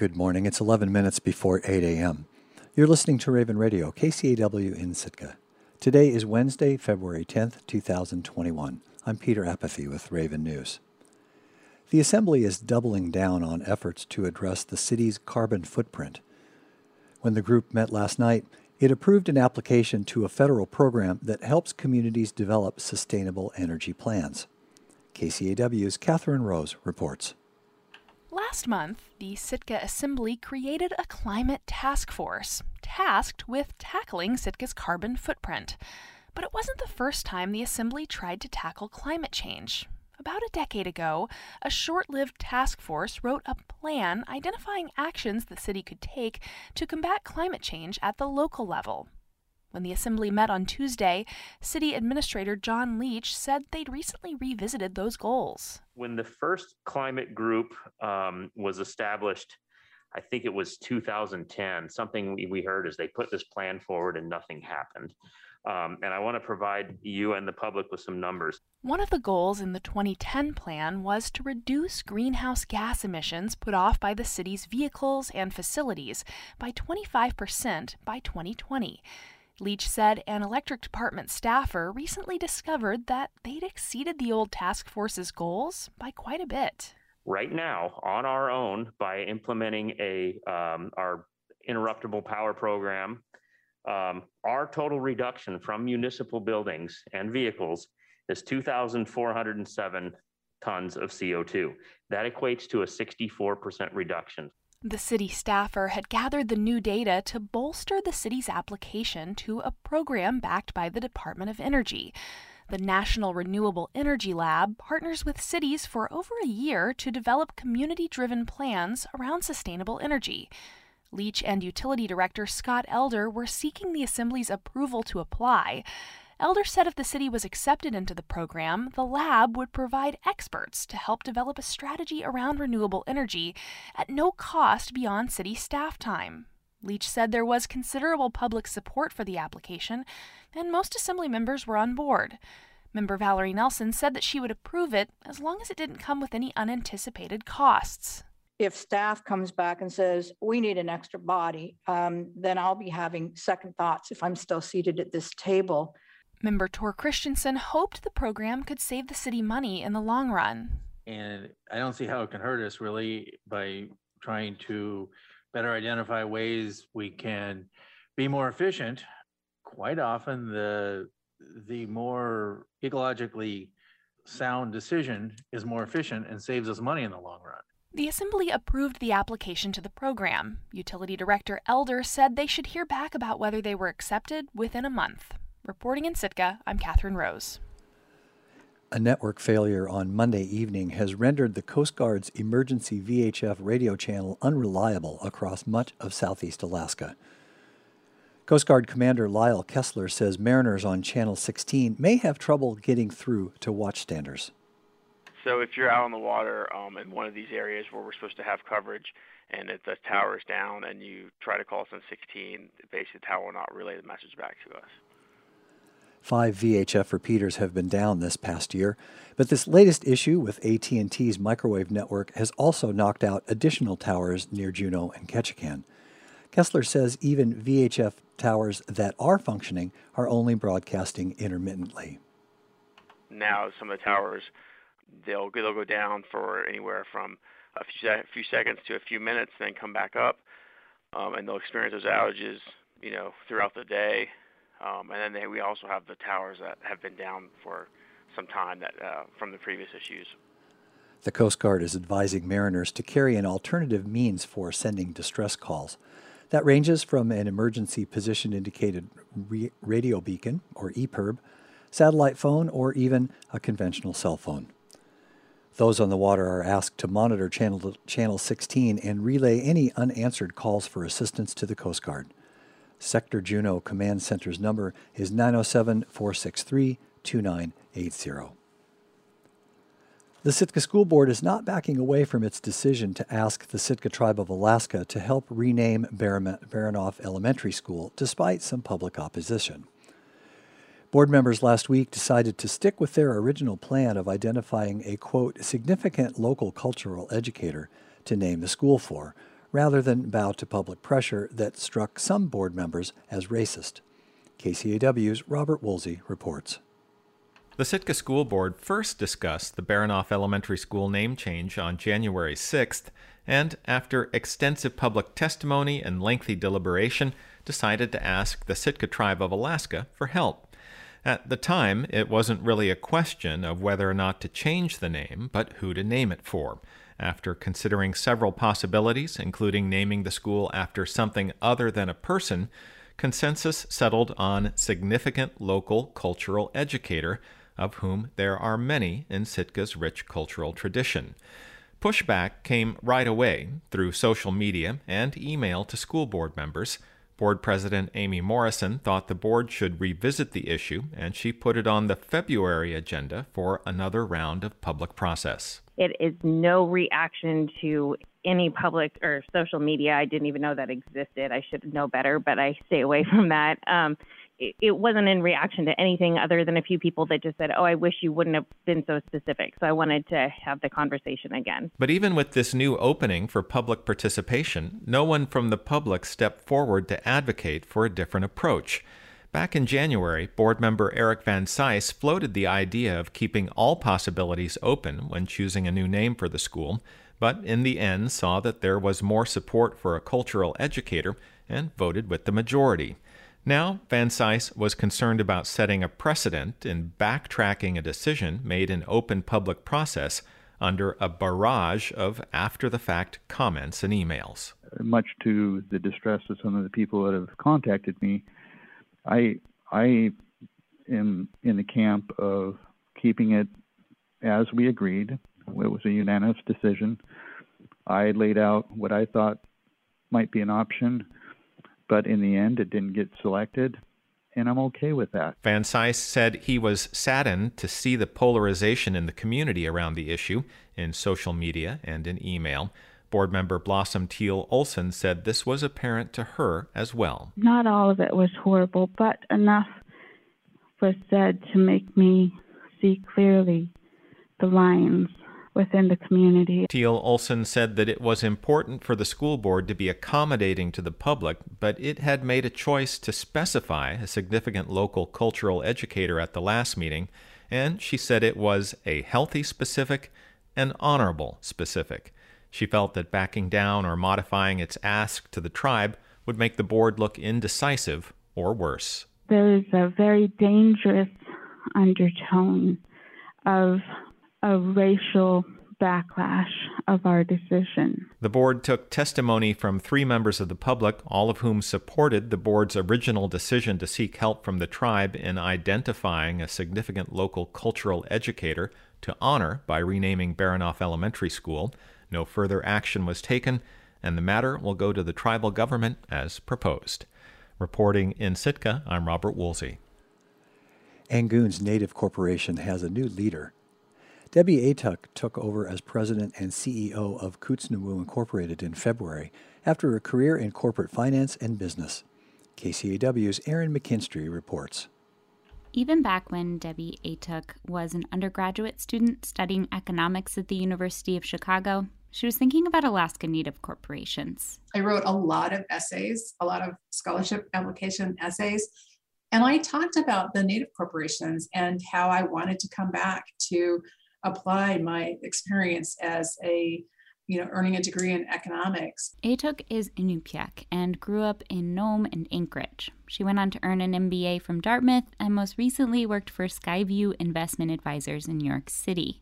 Good morning. It's 11 minutes before 8 a.m. You're listening to Raven Radio, KCAW in Sitka. Today is Wednesday, February 10th, 2021. I'm Peter Apathy with Raven News. The Assembly is doubling down on efforts to address the city's carbon footprint. When the group met last night, it approved an application to a federal program that helps communities develop sustainable energy plans. KCAW's Katherine Rose reports. Last month, the Sitka Assembly created a climate task force tasked with tackling Sitka's carbon footprint. But it wasn't the first time the Assembly tried to tackle climate change. About a decade ago, a short lived task force wrote a plan identifying actions the city could take to combat climate change at the local level. When the Assembly met on Tuesday, City Administrator John Leach said they'd recently revisited those goals. When the first climate group um, was established, I think it was 2010, something we, heard is they put this plan forward and nothing happened. Um, and I want to provide you and the public with some numbers. One of the goals in the 2010 plan was to reduce greenhouse gas emissions put off by the city's vehicles and facilities by 25% by 2020. Leach said an electric department staffer recently discovered that they'd exceeded the old task force's goals by quite a bit. Right now, on our own, by implementing a um, our interruptible power program, um, our total reduction from municipal buildings and vehicles is 2,407 tons of CO2. That equates to a 64% reduction. The city staffer had gathered the new data to bolster the city's application to a program backed by the Department of Energy. The National Renewable Energy Lab partners with cities for over a year to develop community driven plans around sustainable energy. Leach and Utility Director Scott Elder were seeking the Assembly's approval to apply. Elder said if the city was accepted into the program, the lab would provide experts to help develop a strategy around renewable energy at no cost beyond city staff time. Leach said there was considerable public support for the application, and most Assembly members were on board. Member Valerie Nelson said that she would approve it as long as it didn't come with any unanticipated costs. If staff comes back and says, we need an extra body, um, then I'll be having second thoughts if I'm still seated at this table. Member Thor Christianson hoped the program could save the city money in the long run. And I don't see how it can hurt us really by trying to better identify ways we can be more efficient. Quite often, the the more ecologically sound decision is more efficient and saves us money in the long run. The Assembly approved the application to the program. Utility Director Elder said they should hear back about whether they were accepted within a month. Reporting in Sitka, I'm Katherine Rose. A network failure on Monday evening has rendered the Coast Guard's emergency VHF radio channel unreliable across much of southeast Alaska. Coast Guard Commander Lyle Kessler says mariners on Channel 16 may have trouble getting through to watchstanders. So if you're out on the water um, in one of these areas where we're supposed to have coverage, and if the tower is down, and you try to call us on 16, basically the tower will not relay the message back to us. Five VHF repeaters have been down this past year, but this latest issue with AT&T's microwave network has also knocked out additional towers near Juneau and Ketchikan. Kessler says even VHF towers that are functioning are only broadcasting intermittently. Now some of the towers they'll they'll go down for anywhere from a few, a few seconds to a few minutes, then come back up, um, and they'll experience those outages, you know, throughout the day. Um, and then they, we also have the towers that have been down for some time that uh, from the previous issues. The Coast Guard is advising mariners to carry an alternative means for sending distress calls. That ranges from an emergency position indicated re- radio beacon, or EPIRB, satellite phone, or even a conventional cell phone. Those on the water are asked to monitor channel, channel 16 and relay any unanswered calls for assistance to the Coast Guard. Sector Juneau Command Center's number is 907 463 2980. The Sitka School Board is not backing away from its decision to ask the Sitka Tribe of Alaska to help rename Baranof Elementary School, despite some public opposition. Board members last week decided to stick with their original plan of identifying a, quote, significant local cultural educator to name the school for, rather than bow to public pressure that struck some board members as racist. KCAW's Robert Woolsey reports. The Sitka School Board first discussed the Baranof Elementary School name change on January 6th, and after extensive public testimony and lengthy deliberation, decided to ask the Sitka Tribe of Alaska for help. At the time, it wasn't really a question of whether or not to change the name, but who to name it for. After considering several possibilities, including naming the school after something other than a person, consensus settled on significant local cultural educator, of whom there are many in Sitka's rich cultural tradition. Pushback came right away through social media and email to school board members. Board President Amy Morrison thought the board should revisit the issue, and she put it on the February agenda for another round of public process. It is no reaction to any public or social media. I didn't even know that existed. I should know better, but I stay away from that. Um, it, wasn't in reaction to anything other than a few people that just said, Oh, I wish you wouldn't have been so specific. So I wanted to have the conversation again. But even with this new opening for public participation, no one from the public stepped forward to advocate for a different approach. Back in January, board member Eric Van Cise floated the idea of keeping all possibilities open when choosing a new name for the school, but in the end saw that there was more support for a cultural educator and voted with the majority. Now, Van Cise was concerned about setting a precedent in backtracking a decision made in open public process under a barrage of after the fact comments and emails. Much to the distress of some of the people that have contacted me, I I am in the camp of keeping it as we agreed. It was a unanimous decision. I laid out what I thought might be an option but in the end, it didn't get selected, and I'm okay with that. Van Cise said he was saddened to see the polarization in the community around the issue in social media and in email. Board member Blossom Teal Olson said this was apparent to her as well. Not all of it was horrible, but enough was said to make me see clearly the lines within the community. Teal Olson said that it was important for the school board to be accommodating to the public, but it had made a choice to specify a significant local cultural educator at the last meeting, and she said it was a healthy specific and honorable specific. She felt that backing down or modifying its ask to the tribe would make the board look indecisive or worse. There is a very dangerous undertone of a racial backlash of our decision. The board took testimony from three members of the public, all of whom supported the board's original decision to seek help from the tribe in identifying a significant local cultural educator to honor by renaming Baranof Elementary School. No further action was taken, and the matter will go to the tribal government as proposed. Reporting in Sitka, I'm Robert Woolsey. Angoon's Native Corporation has a new leader. Debbie Atuk took over as president and CEO of Kootznoowoo Incorporated in February after a career in corporate finance and business. KCAW's Erin McKinstry reports. Even back when Debbie Atuk was an undergraduate student studying economics at the University of Chicago, she was thinking about Alaska Native corporations. I wrote a lot of essays, a lot of scholarship application essays, and I talked about the Native corporations and how I wanted to come back to apply my experience as a you know, earning a degree in economics. Atuk is Inupiaq and grew up in Nome and Anchorage. She went on to earn an MBA from Dartmouth and most recently worked for Skyview Investment Advisors in New York City.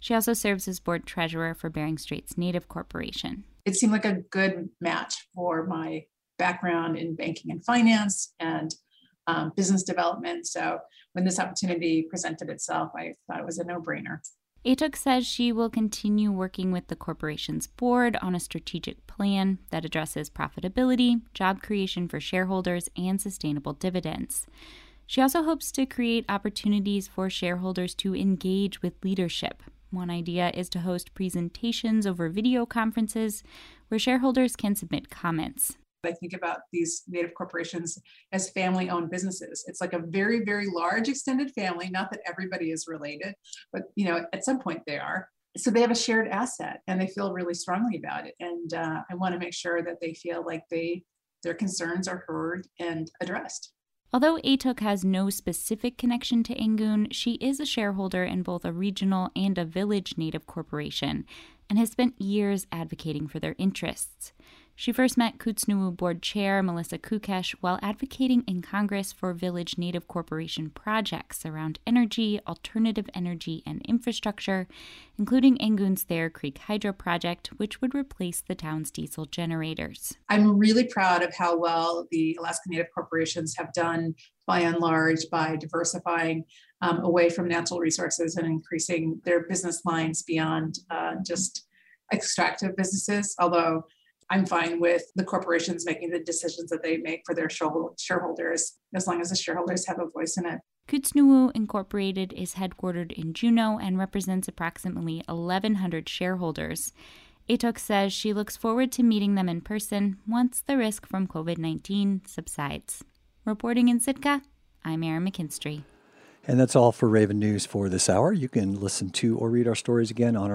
She also serves as board treasurer for Bering Straits Native Corporation. It seemed like a good match for my background in banking and finance and um, business development. So when this opportunity presented itself, I thought it was a no brainer. Atuk says she will continue working with the corporation's board on a strategic plan that addresses profitability, job creation for shareholders, and sustainable dividends. She also hopes to create opportunities for shareholders to engage with leadership. One idea is to host presentations over video conferences where shareholders can submit comments. I think about these native corporations as family owned businesses. It's like a very, very large extended family. Not that everybody is related, but you know, at some point they are. so they have a shared asset and they feel really strongly about it. And uh, I want to make sure that they feel like they their concerns are heard and addressed. Although Atuk has no specific connection to Angoon, she is a shareholder in both a regional and a village native corporation and has spent years advocating for their interests. She first met Kootznoowoo board chair Melissa Kookesh while advocating in Congress for village native corporation projects around energy, alternative energy, and infrastructure, including Angoon's Thayer Creek Hydro Project, which would replace the town's diesel generators. I'm really proud of how well the Alaska Native corporations have done by and large by diversifying um, away from natural resources and increasing their business lines beyond uh, just extractive businesses, although I'm fine with the corporations making the decisions that they make for their shareholders, as long as the shareholders have a voice in it. Kootznoowoo Incorporated is headquartered in Juneau and represents approximately 1,100 shareholders. Atuk says she looks forward to meeting them in person once the risk from COVID 19 subsides. Reporting in Sitka, I'm Erin McKinstry. And that's all for Raven News for this hour. You can listen to or read our stories again on our